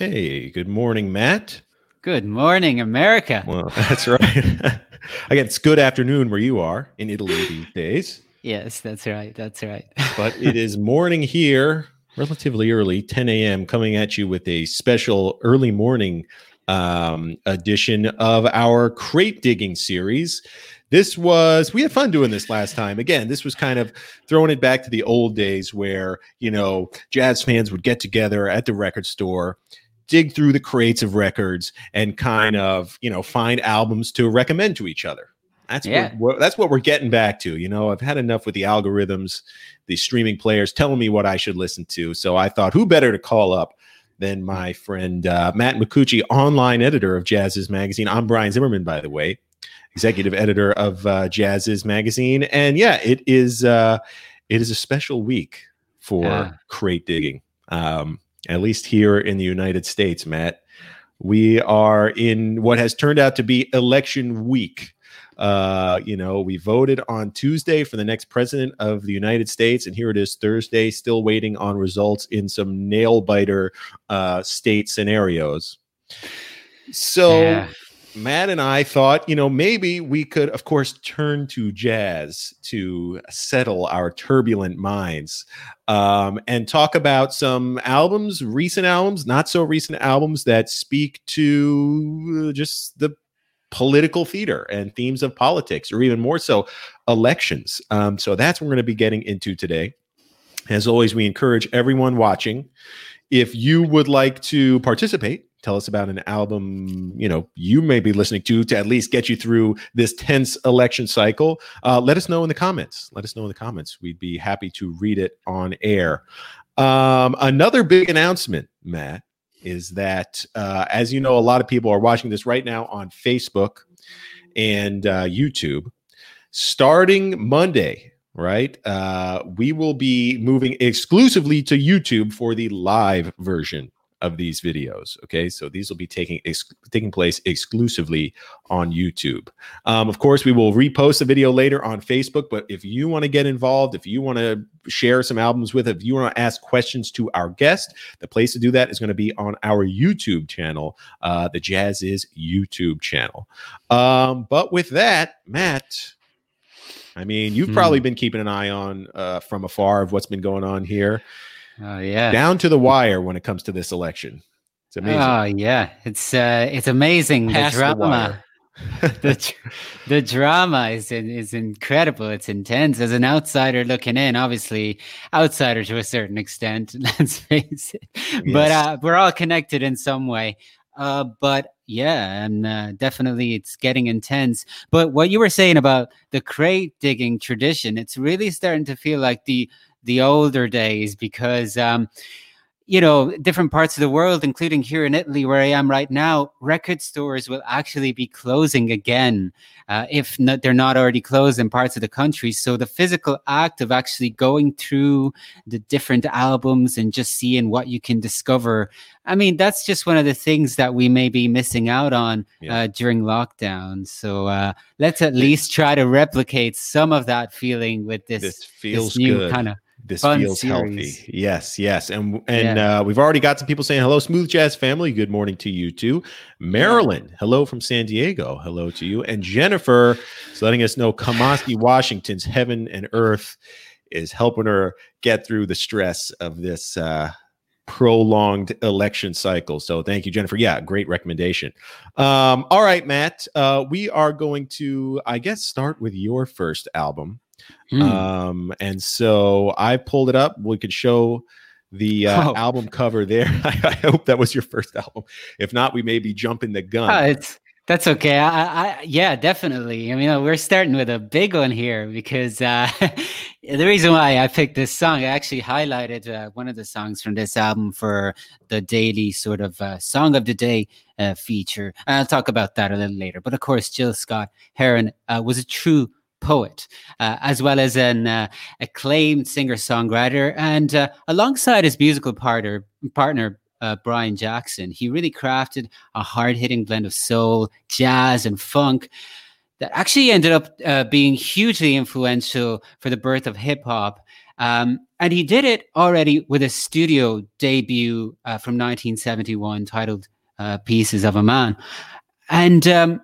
Hey, good morning, Matt. Good morning, America. Well, that's right. I guess it's good afternoon where you are in Italy these days. Yes, that's right. That's right. but it is morning here, relatively early, 10 a.m., coming at you with a special early morning um, edition of our crate digging series. This was, we had fun doing this last time. Again, this was kind of throwing it back to the old days where, you know, jazz fans would get together at the record store dig through the crates of records and kind of you know find albums to recommend to each other. That's yeah. what, that's what we're getting back to you know? I've had enough with the algorithms the streaming players telling me what i should listen to so i thought who better to call up than my friend uh, matt micucci online editor of Jazziz magazine. I'm brian zimmerman by the way executive editor of uh, Jazziz magazine and yeah it is uh, it is a special week for yeah. crate digging um, at least here in the United States, Matt. We are in what has turned out to be election week. Uh, you know, we voted on Tuesday for the next president of the United States, and here it is Thursday, still waiting on results in some nail biter uh, state scenarios. So, yeah. Matt and I thought, you know, maybe we could, of course, turn to jazz to settle our turbulent minds um, and talk about some albums, recent albums, not so recent albums that speak to uh, just the political theater and themes of politics, or even more so, elections. Um, so that's what we're going to be getting into today. As always, we encourage everyone watching if you would like to participate tell us about an album you know you may be listening to to at least get you through this tense election cycle. Uh, let us know in the comments. Let us know in the comments. We'd be happy to read it on air. Um, another big announcement matt is that uh, as you know a lot of people are watching this right now on facebook and uh, youtube. Starting monday right uh, we will be moving exclusively to youtube for the live version of these videos. Okay, so these will be taking ex- taking place exclusively on YouTube. Um, of course, we will repost the video later on Facebook. But if you want to get involved, if you want to share some albums with, if you want to ask questions to our guest, the place to do that is going to be on our YouTube channel, uh, the Jazziz YouTube channel. Um, but with that, Matt. I mean, you've hmm. probably been keeping an eye on uh, from afar of what's been going on here. Oh yeah, down to the wire when it comes to this election. It's amazing. Oh yeah, it's uh, it's amazing. Past the drama, the, the, the drama is is incredible. It's intense. As an outsider looking in, obviously outsider to a certain extent. Let's face it. Yes. But uh, we're all connected in some way. Uh, but yeah, and uh, definitely it's getting intense. But what you were saying about the crate digging tradition, it's really starting to feel like the the older days because um, you know different parts of the world including here in italy where i am right now record stores will actually be closing again uh, if not, they're not already closed in parts of the country so the physical act of actually going through the different albums and just seeing what you can discover i mean that's just one of the things that we may be missing out on yeah. uh, during lockdown so uh, let's at least try to replicate some of that feeling with this, this feels this new good. kind of this Fun feels series. healthy. Yes, yes, and and yeah. uh, we've already got some people saying hello, Smooth Jazz family. Good morning to you too, Marilyn. Yeah. Hello from San Diego. Hello to you, and Jennifer is letting us know Kamasi, Washington's heaven and earth is helping her get through the stress of this uh, prolonged election cycle. So thank you, Jennifer. Yeah, great recommendation. Um, all right, Matt, uh, we are going to, I guess, start with your first album. Mm. Um, and so I pulled it up. We could show the uh, oh. album cover there. I, I, hope that was your first album. If not, we may be jumping the gun. Uh, it's that's okay. I, I, yeah, definitely. I mean, we're starting with a big one here because uh, the reason why I picked this song, I actually highlighted uh, one of the songs from this album for the daily sort of uh, song of the day uh, feature. I'll talk about that a little later. But of course, Jill Scott Heron uh, was a true poet, uh, as well as an uh, acclaimed singer songwriter. And uh, alongside his musical partner, partner uh, Brian Jackson, he really crafted a hard hitting blend of soul, jazz, and funk that actually ended up uh, being hugely influential for the birth of hip hop. Um, and he did it already with a studio debut uh, from 1971 titled Pieces of a Man. And, um,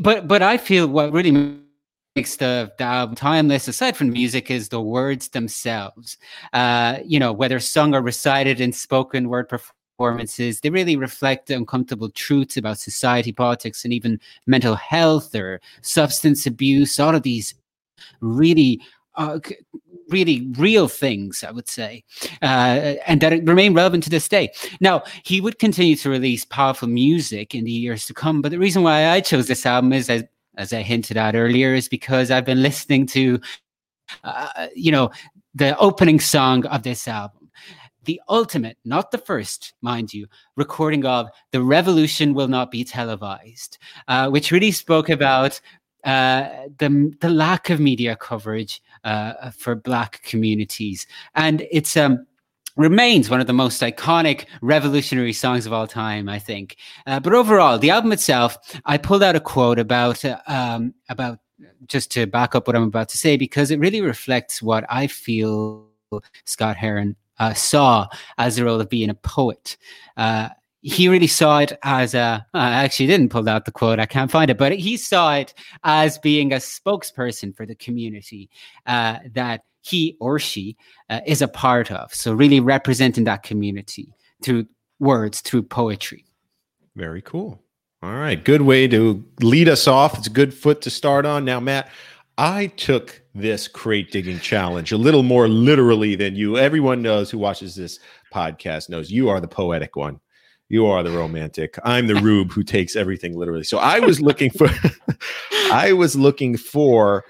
but, but I feel what really makes the, the album timeless, aside from music, is the words themselves. Uh, you know, whether sung or recited in spoken word performances, they really reflect uncomfortable truths about society, politics, and even mental health or substance abuse. All of these really uh, really real things, I would say, uh, and that remain relevant to this day. Now, he would continue to release powerful music in the years to come, but the reason why I chose this album is, as, as I hinted at earlier, is because I've been listening to, uh, you know, the opening song of this album. The ultimate, not the first, mind you, recording of The Revolution Will Not Be Televised, uh, which really spoke about uh, the the lack of media coverage uh, for Black communities, and it's um remains one of the most iconic revolutionary songs of all time, I think. Uh, but overall, the album itself, I pulled out a quote about uh, um, about just to back up what I'm about to say because it really reflects what I feel Scott Heron uh, saw as the role of being a poet. Uh, he really saw it as a I actually didn't pull out the quote i can't find it but he saw it as being a spokesperson for the community uh, that he or she uh, is a part of. So really representing that community through words through poetry. Very cool. All right. Good way to lead us off. It's a good foot to start on. Now matt i took this crate digging challenge a little more literally than you. Everyone knows who watches this podcast knows you are the poetic one. You are the romantic. I'm the rube who takes everything literally. So I was looking for I was looking for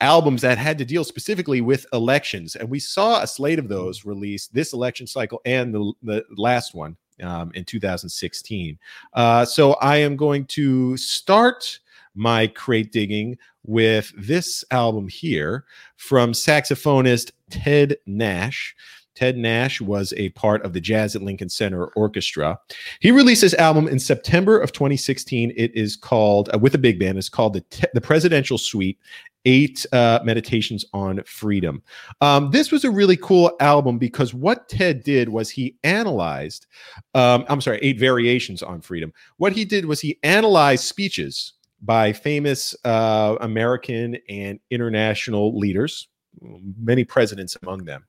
albums that had to deal specifically with elections. And we saw a slate of those released this election cycle and the, the last one um, in 2016. Uh, so I am going to start my crate digging with this album here from saxophonist Ted Nash. Ted Nash was a part of the Jazz at Lincoln Center Orchestra. He released this album in September of 2016. It is called, uh, with a big band, it's called the, Te- the Presidential Suite Eight uh, Meditations on Freedom. Um, this was a really cool album because what Ted did was he analyzed, um, I'm sorry, Eight Variations on Freedom. What he did was he analyzed speeches by famous uh, American and international leaders many presidents among them,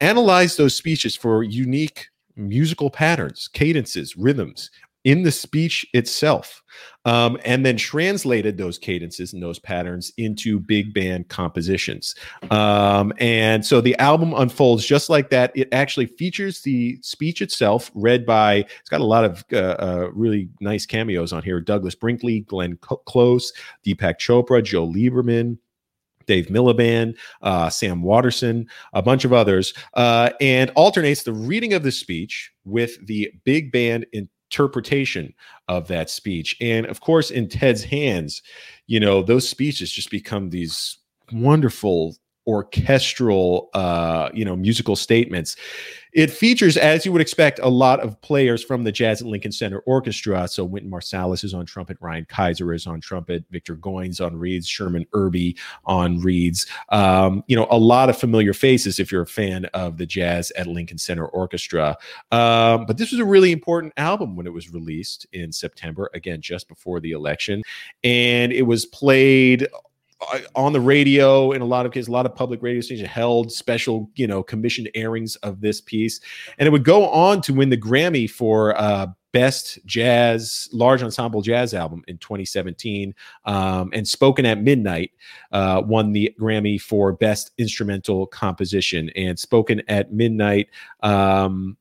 analyzed those speeches for unique musical patterns, cadences, rhythms in the speech itself, um, and then translated those cadences and those patterns into big band compositions. Um, and so the album unfolds just like that. It actually features the speech itself, read by, it's got a lot of uh, uh, really nice cameos on here Douglas Brinkley, Glenn Close, Deepak Chopra, Joe Lieberman. Dave Miliband, uh, Sam Waterston, a bunch of others, uh, and alternates the reading of the speech with the big band interpretation of that speech. And of course, in Ted's hands, you know, those speeches just become these wonderful orchestral uh you know musical statements. It features as you would expect a lot of players from the jazz at lincoln center orchestra. So wynton marsalis is on trumpet ryan kisor is on trumpet victor goines on reeds sherman irby on reeds. Um, you know a lot of familiar faces if you're a fan of the jazz at lincoln center orchestra. Um, but this was a really important album when it was released in september again just before the election. And it was played on the radio in a lot of cases a lot of public radio stations held special you know commissioned airings of this piece. And it would go on to win the grammy for uh, best jazz large ensemble jazz album in 2017 um, and spoken at midnight uh, won the grammy for best instrumental composition. And spoken at midnight um,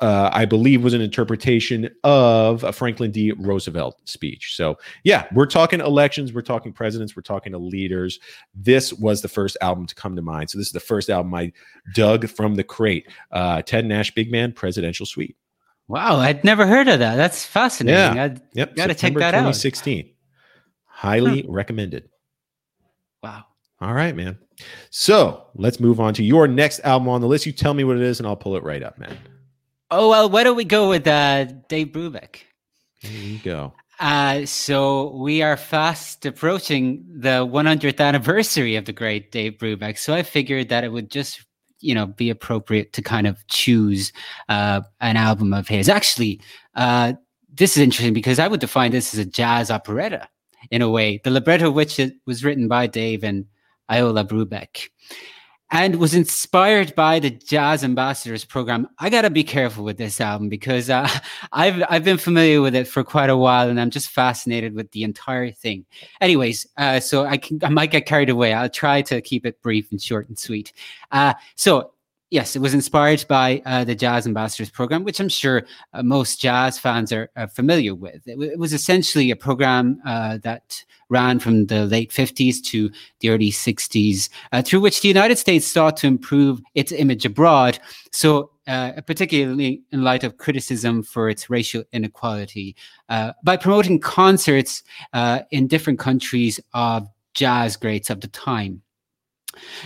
uh, I believe was an interpretation of a Franklin D. Roosevelt speech. So, yeah, we're talking elections, we're talking presidents, we're talking to leaders. This was the first album to come to mind. So, this is the first album I dug from the crate. Uh, Ted Nash, Big Man, Presidential Suite. Wow, I'd never heard of that. That's fascinating. Yeah. I'd, yep. Got to check that 2016. out. 2016. Highly huh. recommended. Wow. All right, man. So let's move on to your next album on the list. You tell me what it is, and I'll pull it right up, man. Oh well, why don't we go with uh, Dave Brubeck? There you go. Uh, so we are fast approaching the 100th anniversary of the great Dave Brubeck. So I figured that it would just, you know, be appropriate to kind of choose uh, an album of his. Actually, uh, this is interesting because I would define this as a jazz operetta in a way. The libretto, which was written by Dave and Iola Brubeck and was inspired by the Jazz Ambassadors program. I got to be careful with this album because uh, I've I've been familiar with it for quite a while, and I'm just fascinated with the entire thing. Anyways, uh, so I can I might get carried away. I'll try to keep it brief and short and sweet. Uh, so yes, it was inspired by uh, the Jazz Ambassadors program, which I'm sure uh, most jazz fans are, are familiar with. It, w- it, was essentially a program uh, that ran from the late 50s to the early 60s, uh, through which the United States sought to improve its image abroad. So, uh, particularly in light of criticism for its racial inequality, uh, by promoting concerts in different countries of jazz greats of the time.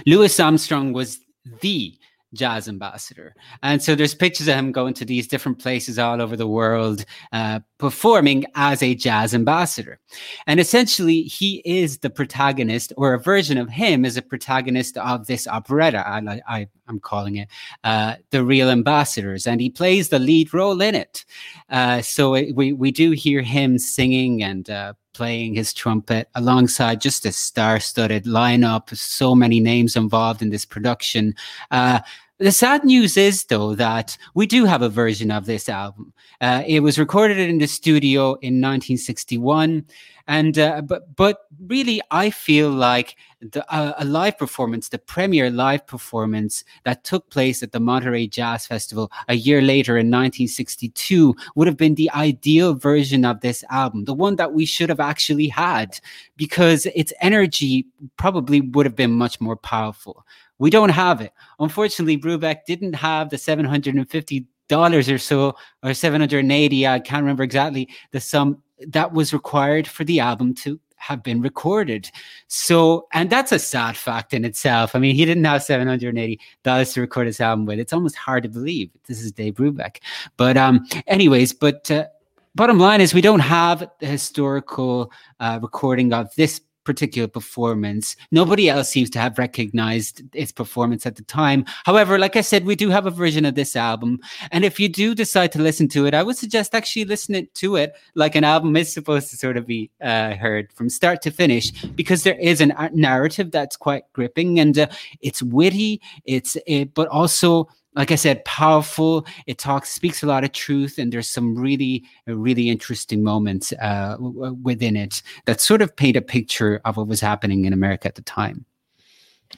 Louis Armstrong was the jazz ambassador. And so there's pictures of him going to these different places all over the world, uh, performing as a jazz ambassador. And essentially, he is the protagonist, or a version of him is a protagonist of this operetta. I, I, am calling it uh, The Real Ambassadors. And he plays the lead role in it. Uh, so it, we, we do hear him singing and uh, playing his trumpet alongside just a star-studded lineup. So many names involved in this production. Uh, the sad news is, though, that we do have a version of this album. Uh, it was recorded in the studio in 1961, and uh, but but really, I feel like the, uh, a live performance, the premiere live performance that took place at the Monterey Jazz Festival a year later in 1962, would have been the ideal version of this album, the one that we should have actually had, because its energy probably would have been much more powerful. We don't have it. Unfortunately, Brubeck didn't have the 750 dollars or so, or 780. I can't remember exactly the sum that was required for the album to have been recorded. So, and that's a sad fact in itself. I mean, he didn't have $780 to record his album with. It's almost hard to believe this is Dave Brubeck. But, um, anyways, but, uh, bottom line is we don't have the historical uh, recording of this particular performance. Nobody else seems to have recognized its performance at the time. However, like I said, we do have a version of this album. And if you do decide to listen to it, I would suggest actually listening to it like an album is supposed to sort of be uh, heard from start to finish, because there is a narrative that's quite gripping and uh, it's witty, it's it, but also like I said, powerful. It talks, speaks a lot of truth, and there's some really, really interesting moments uh, w- within it that sort of paint a picture of what was happening in America at the time.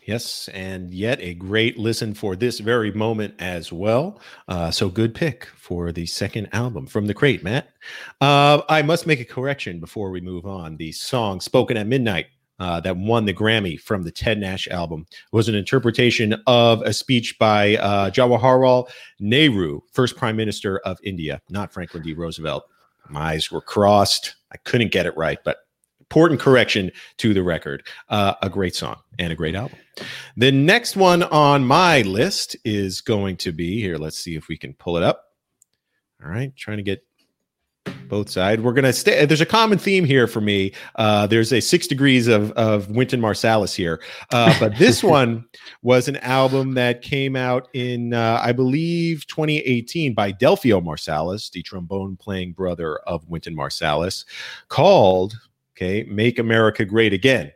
Yes, and yet a great listen for this very moment as well. Uh, so good pick for the second album from the crate, Matt. Uh, I must make a correction before we move on. The song "Spoken at Midnight" uh, that won the Grammy from the Ted Nash album was an interpretation of a speech by uh, Jawaharlal Nehru, first Prime Minister of India, not Franklin D. Roosevelt. My eyes were crossed. I couldn't get it right, but important correction to the record. Uh, a great song and a great album. The next one on my list is going to be here. Let's see if we can pull it up. All right, trying to get both sides. We're gonna stay. There's a common theme here for me. Uh, there's a six degrees of of Wynton Marsalis here, uh, but this one was an album that came out in uh, I believe 2018 by Delfeayo Marsalis, the trombone playing brother of Wynton Marsalis, called okay "Make America Great Again."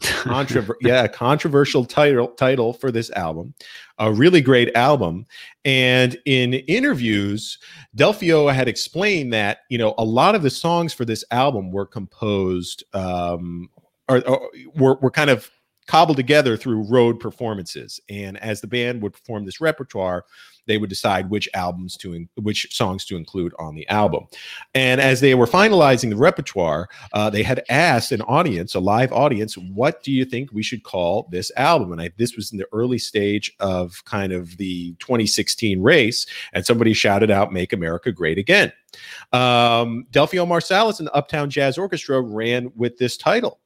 Controver- yeah, controversial title title for this album, a really great album. And in interviews, Delfeayo had explained that you know a lot of the songs for this album were composed um, or, or were, were kind of cobbled together through road performances. And as the band would perform this repertoire, they would decide which albums to in, which songs to include on the album. And as they were finalizing the repertoire, uh, they had asked an audience, a live audience, what do you think we should call this album? And I, this was in the early stage of kind of the 2016 race, and somebody shouted out, "Make America Great Again." Um, Delfeayo Marsalis and the Uptown Jazz Orchestra ran with this title.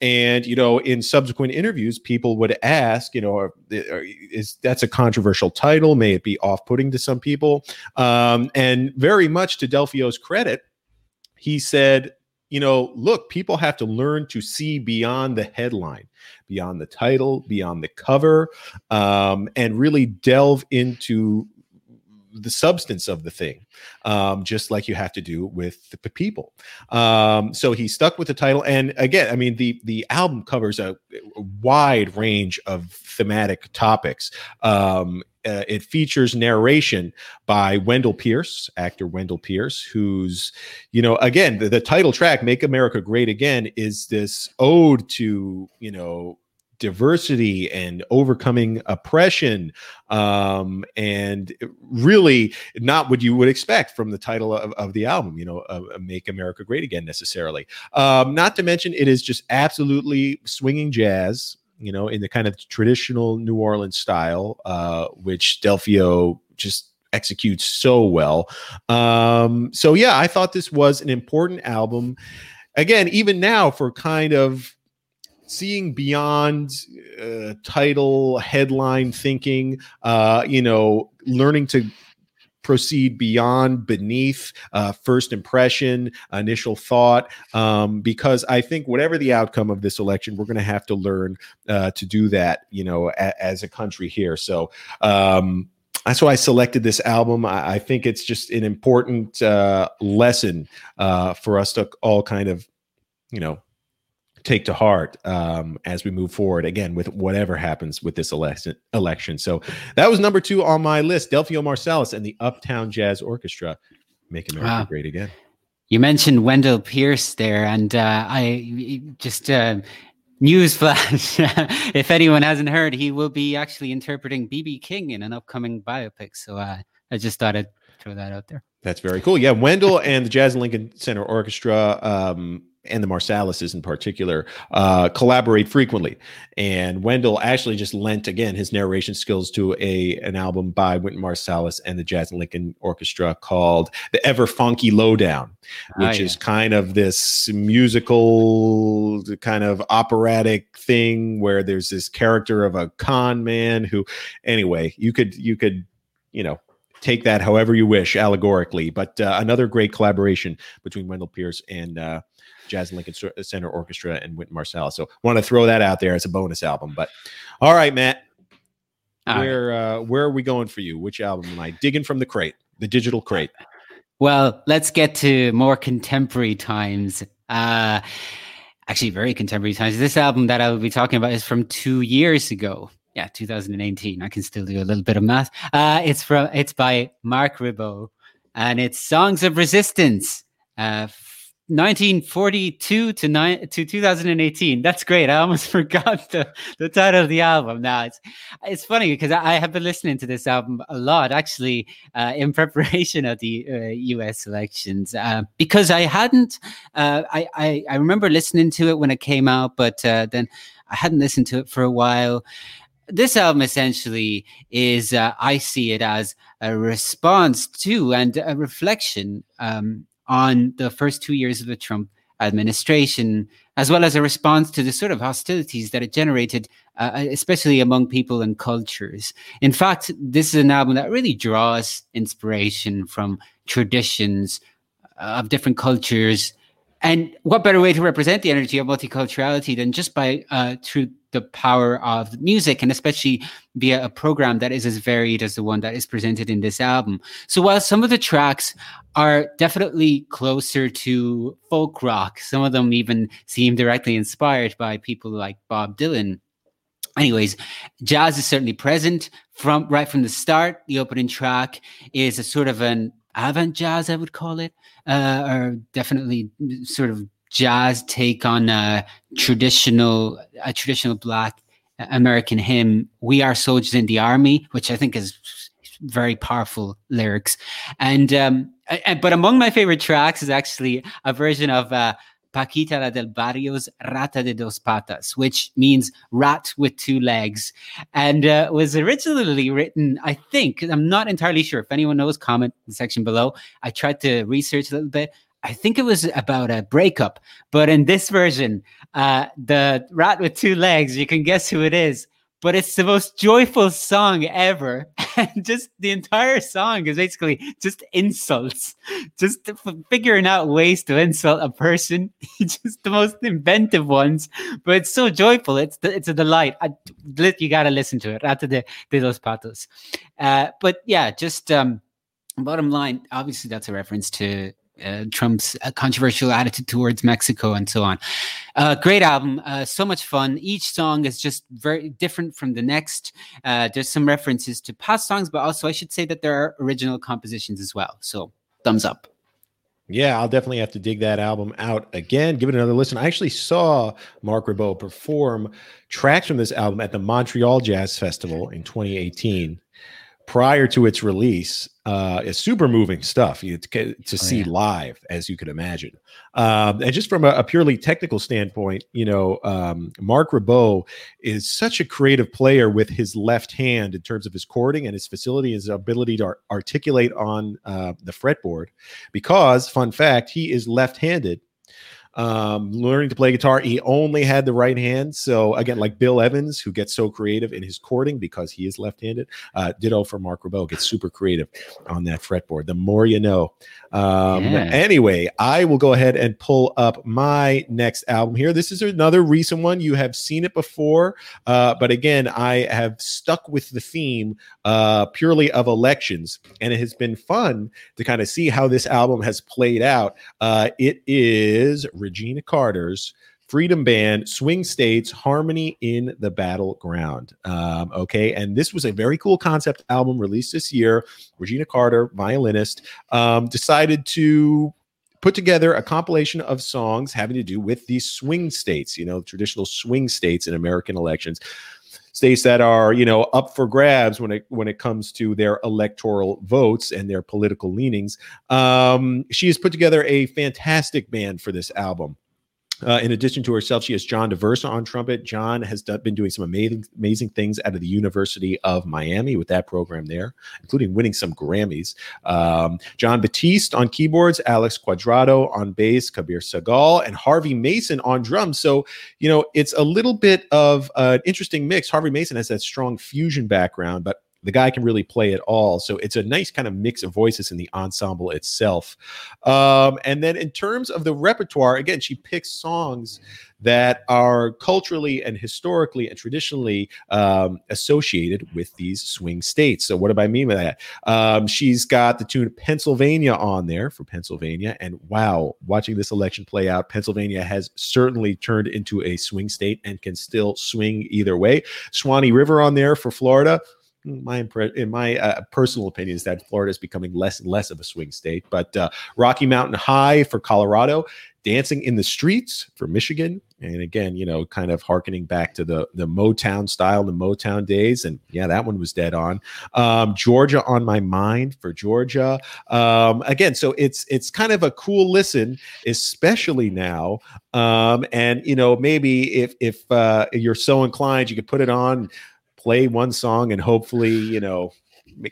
And you know, in subsequent interviews, people would ask, you know, is that's a controversial title? May it be off-putting to some people? Um, and very much to Delfeayo's credit, he said you know, look, people have to learn to see beyond the headline, beyond the title, beyond the cover, um, and really delve into the substance of the thing, um, just like you have to do with the people. Um, so he stuck with the title, and again, I mean the the album covers a, wide range of thematic topics. Um, uh, it features narration by Wendell Pierce, actor Wendell Pierce, who's, you know, again, the, the title track, Make America Great Again, is this ode to, you know, diversity and overcoming oppression um, and really not what you would expect from the title of, of the album you know uh, make america great again necessarily um, not to mention it is just absolutely swinging jazz you know, in the kind of traditional New Orleans style, uh, which Delfeayo just executes so well. Um, so yeah, I thought this was an important album. Again, even now for kind of seeing beyond uh, title headline thinking, uh, you know, learning to proceed beyond beneath uh, first impression, initial thought, um, because I think whatever the outcome of this election, we're going to have to learn uh, to do that, you know, a- as a country here. So, um, that's why I selected this album. I, I think it's just an important uh, lesson uh, for us to all kind of, you know, take to heart um, as we move forward again with whatever happens with this election. Election. So that was number two on my list: Delfeayo Marsalis and the Uptown Jazz Orchestra, "Make America wow. Great Again." You mentioned Wendell Pierce there, and uh, I just uh, newsflash: if anyone hasn't heard, he will be actually interpreting BB King in an upcoming biopic. So uh, I just thought I'd throw that out there. That's very cool. Yeah, Wendell and the Jazz Lincoln Center Orchestra. Um, and the Marsalises in particular uh, collaborate frequently. And Wendell actually just lent again his narration skills to a an album by Wynton Marsalis and the Jazz and Lincoln Orchestra called "The Ever Funky Lowdown," which oh, yeah. is kind of this musical, kind of operatic thing where there's this character of a con man who, anyway, you could you could you know take that however you wish allegorically. But uh, another great collaboration between Wendell Pierce and uh, Jazz and Lincoln Center Orchestra and Wynton Marsalis. So want to throw that out there as a bonus album. But all right, Matt, all where right. uh, where are we going for you? Which album am I digging from the crate, the digital crate? Well, let's get to more contemporary times. Uh, actually, very contemporary times. This album that I will be talking about is from two years ago. Yeah, 2018. I can still do a little bit of math. Uh, it's from it's by Marc Ribot, and it's "Songs of Resistance." Uh, 1942 to nine to 2018. That's great. I almost forgot the, the title of the album. Now it's it's funny because I, I have been listening to this album a lot actually uh, in preparation of the uh, U.S. elections uh, because I hadn't. Uh, I, I, I remember listening to it when it came out, but uh, then I hadn't listened to it for a while. This album essentially is uh, I see it as a response to and a reflection um, on the first two years of the Trump administration, as well as a response to the sort of hostilities that it generated, uh, uh, especially among people and cultures. In fact, this is an album that really draws inspiration from traditions of different cultures. And what better way to represent the energy of multiculturality than just by uh, through the power of music and especially via a program that is as varied as the one that is presented in this album. So while some of the tracks are definitely closer to folk rock, some of them even seem directly inspired by people like Bob Dylan. Anyways, jazz is certainly present from right from the start. The opening track is a sort of an avant jazz, I would call it, uh, or definitely sort of jazz take on a traditional a traditional black American hymn, "We Are Soldiers in the Army," which I think is very powerful lyrics. And um, I, but among my favorite tracks is actually a version of uh, Paquita la del Barrio's Rata de dos Patas, which means rat with two legs, and uh, was originally written, I think, I'm not entirely sure. If anyone knows, comment in the section below. I tried to research a little bit, I think it was about a breakup. But in this version, uh, the rat with two legs, you can guess who it is. But it's the most joyful song ever. and just the entire song is basically just insults, just figuring out ways to insult a person, just the most inventive ones. But it's so joyful. It's it's a delight. I, you got to listen to it. Rata de, de los Patos. Uh, but yeah, just um, bottom line. Obviously, that's a reference to uh, Trump's uh, controversial attitude towards Mexico and so on. Uh, great album, uh, so much fun. Each song is just very different from the next. Uh, there's some references to past songs, but also I should say that there are original compositions as well. So thumbs up. Yeah, I'll definitely have to dig that album out again. Give it another listen. I actually saw Marc Ribot perform tracks from this album at the Montreal Jazz Festival in 2018 prior to its release uh, is super moving stuff to, to oh, see yeah. live, as you could imagine. Um, and just from a, a, purely technical standpoint, you know, um, Marc Ribot is such a creative player with his left hand in terms of his chording and his facility, his ability to ar- articulate on uh, the fretboard. Because, fun fact, he is left handed um, learning to play guitar. He only had the right hand. So again, like Bill Evans, who gets so creative in his chording because he is left-handed. Uh, ditto for Marc Ribot, gets super creative on that fretboard. The more you know. Um, yeah. Anyway, I will go ahead and pull up my next album here. This is another recent one. You have seen it before, uh, but again, I have stuck with the theme uh, purely of elections, and it has been fun to kind of see how this album has played out. Uh, it is Regina Carter's Freedom Band, Swing States, Harmony in the Battleground. Um, okay. And this was a very cool concept album released this year. Regina Carter, violinist, um, decided to put together a compilation of songs having to do with these swing states, you know, traditional swing states in American elections. States that are, you know, up for grabs when it when it comes to their electoral votes and their political leanings. Um, she has put together a fantastic band for this album. Uh, in addition to herself, she has John Daversa on trumpet. John has done, been doing some amazing, amazing things out of the University of Miami with that program there, including winning some Grammys. Um, Jon Batiste on keyboards, Alex Cuadrado on bass, Kabir Sehgal, and Harvey Mason on drums. So, you know, it's a little bit of an interesting mix. Harvey Mason has that strong fusion background, but the guy can really play it all. So it's a nice kind of mix of voices in the ensemble itself. Um, and then in terms of the repertoire, again, she picks songs that are culturally and historically and traditionally um, associated with these swing states. So, what do I mean by that? Um, she's got the tune Pennsylvania on there for Pennsylvania. And wow, watching this election play out, Pennsylvania has certainly turned into a swing state and can still swing either way. Swanee River on there for Florida my impre- in my uh, personal opinion is that Florida is becoming less and less of a swing state. But uh, Rocky Mountain High for Colorado, Dancing in the Streets for Michigan, and again, you know, kind of harkening back to the the Motown style, the Motown days, and yeah, that one was dead on. Um, Georgia on my mind for Georgia. Um, again, so it's it's kind of a cool listen, especially now. Um, and you know, maybe if if uh, you're so inclined, you could put it on play one song and hopefully, you know,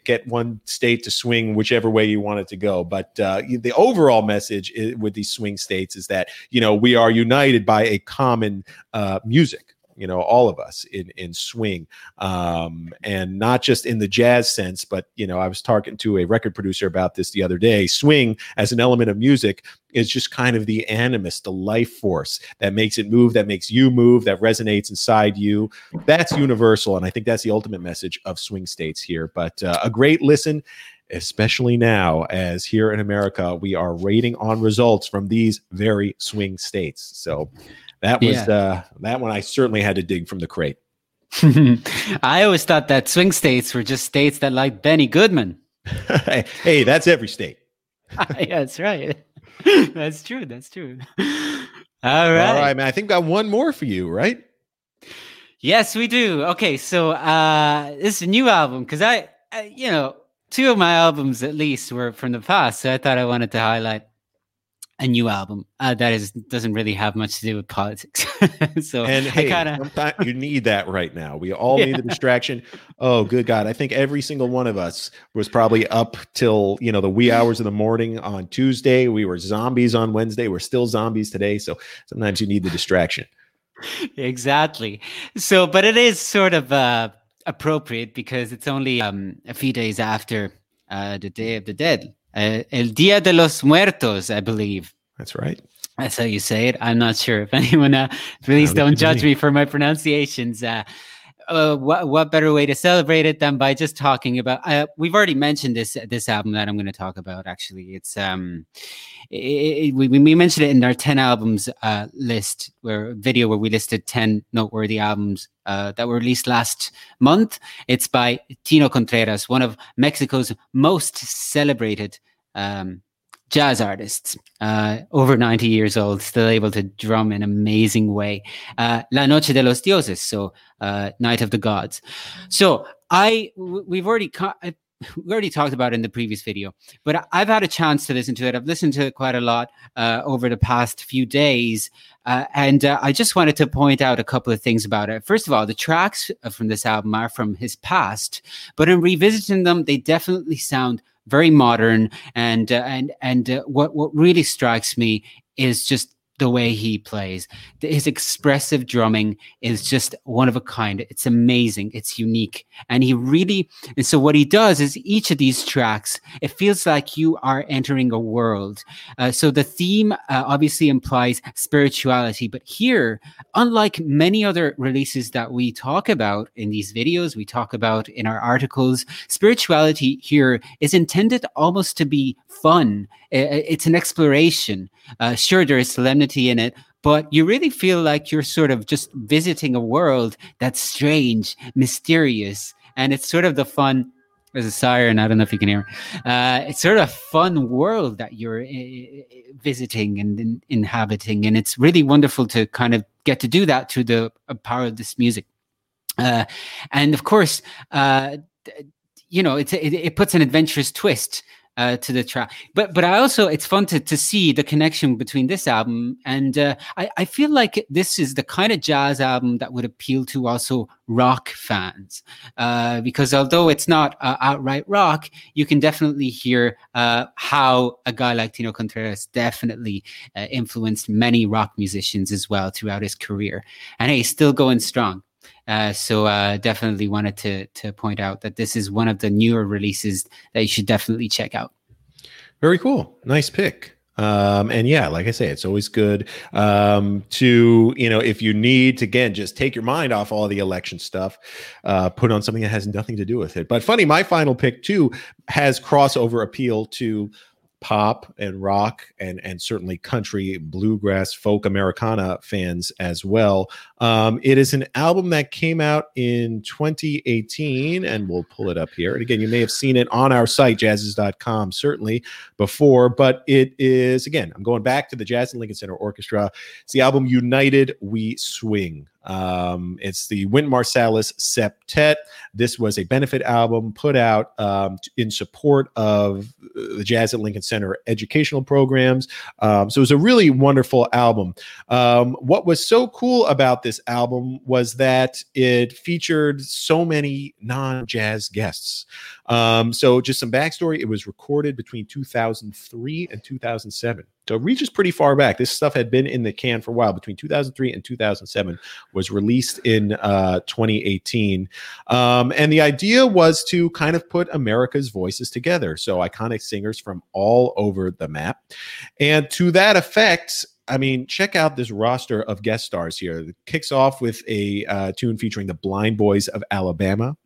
get one state to swing whichever way you want it to go. But uh, the overall message with these swing states is that you know we are united by a common uh, music you know all of us in in swing um, and not just in the jazz sense but you know i was talking to a record producer about this the other day. Swing as an element of music is just kind of the animus the life force that makes it move that makes you move that resonates inside you. That's universal and i think that's the ultimate message of swing states here. But uh, a great listen especially now as here in america we are rating on results from these very swing states. So that was yeah. uh, that one I certainly had to dig from the crate. I always thought that swing states were just states that like Benny Goodman. hey, that's every state. yeah, that's right. that's true. That's true. All right. All right, man. I think I got one more for you, right? Yes, we do. Okay, so uh this is a new album because I, I, you know, two of my albums at least were from the past, so I thought I wanted to highlight a new album uh, that is doesn't really have much to do with politics. so and hey, kinda... you need that right now. We all yeah. need the distraction. Oh, good God! I think every single one of us was probably up till you know the wee hours of the morning on Tuesday. We were zombies on Wednesday. We're still zombies today. So sometimes you need the distraction. exactly. So, but it is sort of. Uh, appropriate because it's only um, a few days after uh, the Day of the Dead, uh, El Dia de los Muertos, I believe. That's right. That's how you say it. I'm not sure if anyone. Uh, please don't judge me for my pronunciations. Uh, uh, what what better way to celebrate it than by just talking about? Uh, we've already mentioned this this album that I'm going to talk about. Actually, it's um, it, it, we we mentioned it in our ten albums uh, list, where video where we listed ten noteworthy albums uh, that were released last month. It's by Tino Contreras, one of Mexico's most celebrated um, jazz artists, uh, over 90 years old, still able to drum in amazing way. Uh, La Noche de los Dioses, so uh, Night of the Gods. So I, we've already, we already talked about in the previous video, but I've had a chance to listen to it. I've listened to it quite a lot uh, over the past few days. Uh, and uh, I just wanted to point out a couple of things about it. First of all, the tracks from this album are from his past, but in revisiting them, they definitely sound very modern. And uh, and and uh, what what really strikes me is just the way he plays. His expressive drumming is just one of a kind. It's amazing. It's unique. And he really, and so what he does is each of these tracks, it feels like you are entering a world. Uh, so the theme uh, obviously implies spirituality, but here, unlike many other releases that we talk about in these videos, we talk about in our articles, spirituality here is intended almost to be fun. It's an exploration. Uh, sure, there is solemnity in it, but you really feel like you're sort of just visiting a world that's strange, mysterious, and it's sort of the fun. There's a siren. I don't know if you can hear. Uh, it's sort of a fun world that you're uh, visiting and in, inhabiting, and it's really wonderful to kind of get to do that through the power of this music. Uh, and of course, uh, you know, it, it puts an adventurous twist uh, to the track. But but I also it's fun to to see the connection between this album and uh, I I feel like this is the kind of jazz album that would appeal to also rock fans uh, because although it's not uh, outright rock, you can definitely hear uh, how a guy like Tino Contreras definitely uh, influenced many rock musicians as well throughout his career, and hey, still going strong. Uh, so uh, definitely wanted to to point out that this is one of the newer releases that you should definitely check out. Very cool. Nice pick. Um, and yeah, like I say, it's always good um, to, you know, if you need to, again, just take your mind off all the election stuff, uh, put on something that has nothing to do with it. But funny, my final pick too has crossover appeal to pop and rock and and certainly country bluegrass folk americana fans as well. Um, it is an album that came out in 2018 and we'll pull it up here. And again you may have seen it on our site jazziz.com certainly before but it is again i'm going back to the jazz and lincoln center orchestra. It's the album united we swing um, it's the Wynton Marsalis Septet. This was a benefit album put out um, in support of the Jazz at Lincoln Center educational programs. Um, so it was a really wonderful album. Um, what was so cool about this album was that it featured so many non jazz guests. Um, so just some backstory it was recorded between 2003 and 2007. So it reaches pretty far back. This stuff had been in the can for a while. Between 2003 and 2007, was released in uh, 2018, um, and the idea was to kind of put America's voices together. So iconic singers from all over the map, and to that effect, I mean, check out this roster of guest stars here. It kicks off with a uh, tune featuring the Blind Boys of Alabama.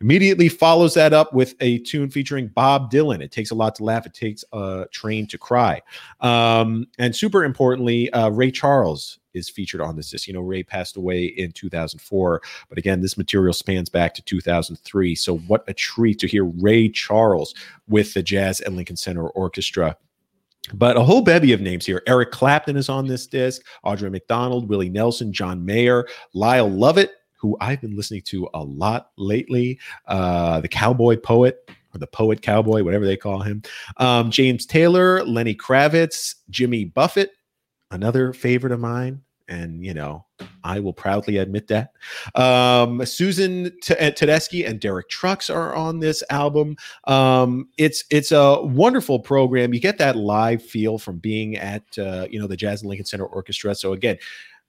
Immediately follows that up with a tune featuring Bob Dylan. It takes a lot to laugh. It takes a train to cry. Um, and super importantly, uh, Ray Charles is featured on this disc. You know, Ray passed away in 2004, but again, this material spans back to 2003. So, what a treat to hear Ray Charles with the Jazz and Lincoln Center Orchestra but a whole bevy of names here. Eric Clapton is on this disc, Audra McDonald, Willie Nelson, John Mayer, Lyle Lovett, who I've been listening to a lot lately, uh, the cowboy poet or the poet cowboy, whatever they call him, um, James Taylor, Lenny Kravitz, Jimmy Buffett, another favorite of mine, and you know I will proudly admit that. Um, Susan T- uh, Tedeschi and Derek Trucks are on this album. Um, it's it's a wonderful program. You get that live feel from being at uh, you know the Jazz and Lincoln Center Orchestra. So again,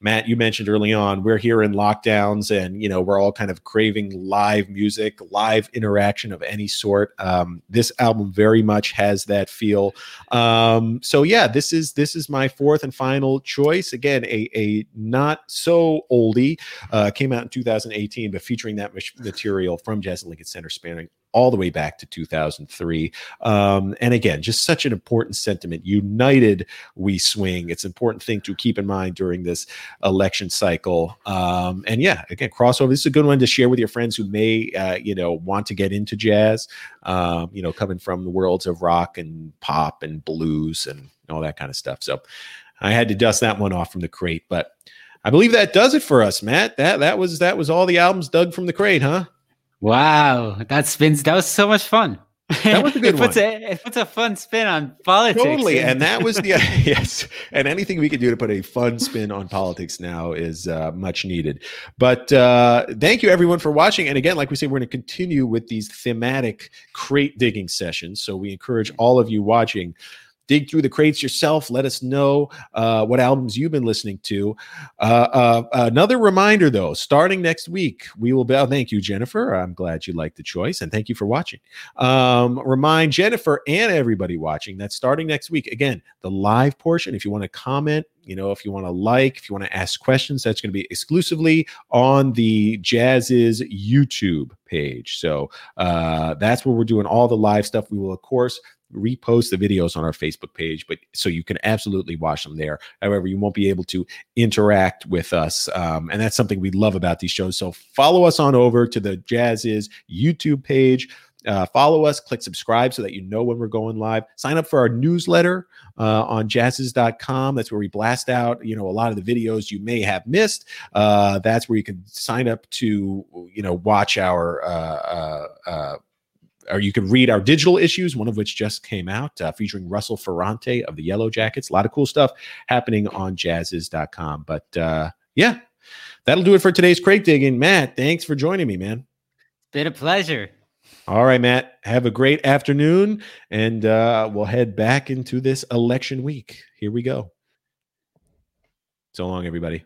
Matt, you mentioned early on, we're here in lockdowns and, you know, we're all kind of craving live music, live interaction of any sort. Um, this album very much has that feel. Um, so yeah, this is, this is my fourth and final choice. Again, a, a not so oldie, uh, came out in 2018, but featuring that material from Jazz Lincoln Center spanning all the way back to 2003. Um, and again, just such an important sentiment. United we swing. It's an important thing to keep in mind during this election cycle. Um, and yeah, again, crossover. This is a good one to share with your friends who may, uh, you know, want to get into jazz. Um, you know, coming from the worlds of rock and pop and blues and all that kind of stuff. So I had to dust that one off from the crate, but. I believe that does it for us, Matt. That that was that was all the albums dug from the crate, huh? Wow, that spins. That was so much fun. That was a good it puts one. A, it puts a fun spin on politics. Totally, and that was the yes. And anything we could do to put a fun spin on politics now is uh, much needed. But uh, thank you everyone for watching. And again, like we say, we're going to continue with these thematic crate digging sessions. So we encourage all of you watching dig through the crates yourself. Let us know uh, what albums you've been listening to. Uh, uh, another reminder, though, starting next week, we will be. Oh, thank you, Jennifer. I'm glad you liked the choice, and thank you for watching. Um, remind Jennifer and everybody watching that starting next week, again, the live portion. If you want to comment, you know, if you want to like, if you want to ask questions, that's going to be exclusively on the Jazziz YouTube page. So uh, that's where we're doing all the live stuff. We will, of course, repost the videos on our Facebook page, but so you can absolutely watch them there. However, you won't be able to interact with us, um, and that's something we love about these shows. So follow us on over to the Jazziz YouTube page. Uh, follow us, click subscribe so that you know when we're going live. Sign up for our newsletter uh, on jazziz.com. That's where we blast out, you know, a lot of the videos you may have missed. Uh, that's where you can sign up to, you know, watch our uh, uh, uh, or you can read our digital issues, one of which just came out, uh, featuring Russell Ferrante of the Yellowjackets. A lot of cool stuff happening on jazziz.com. But uh, yeah, that'll do it for today's crate digging. Matt, thanks for joining me, man. It's been a pleasure. All right, Matt. Have a great afternoon, and uh, we'll head back into this election week. Here we go. So long, everybody.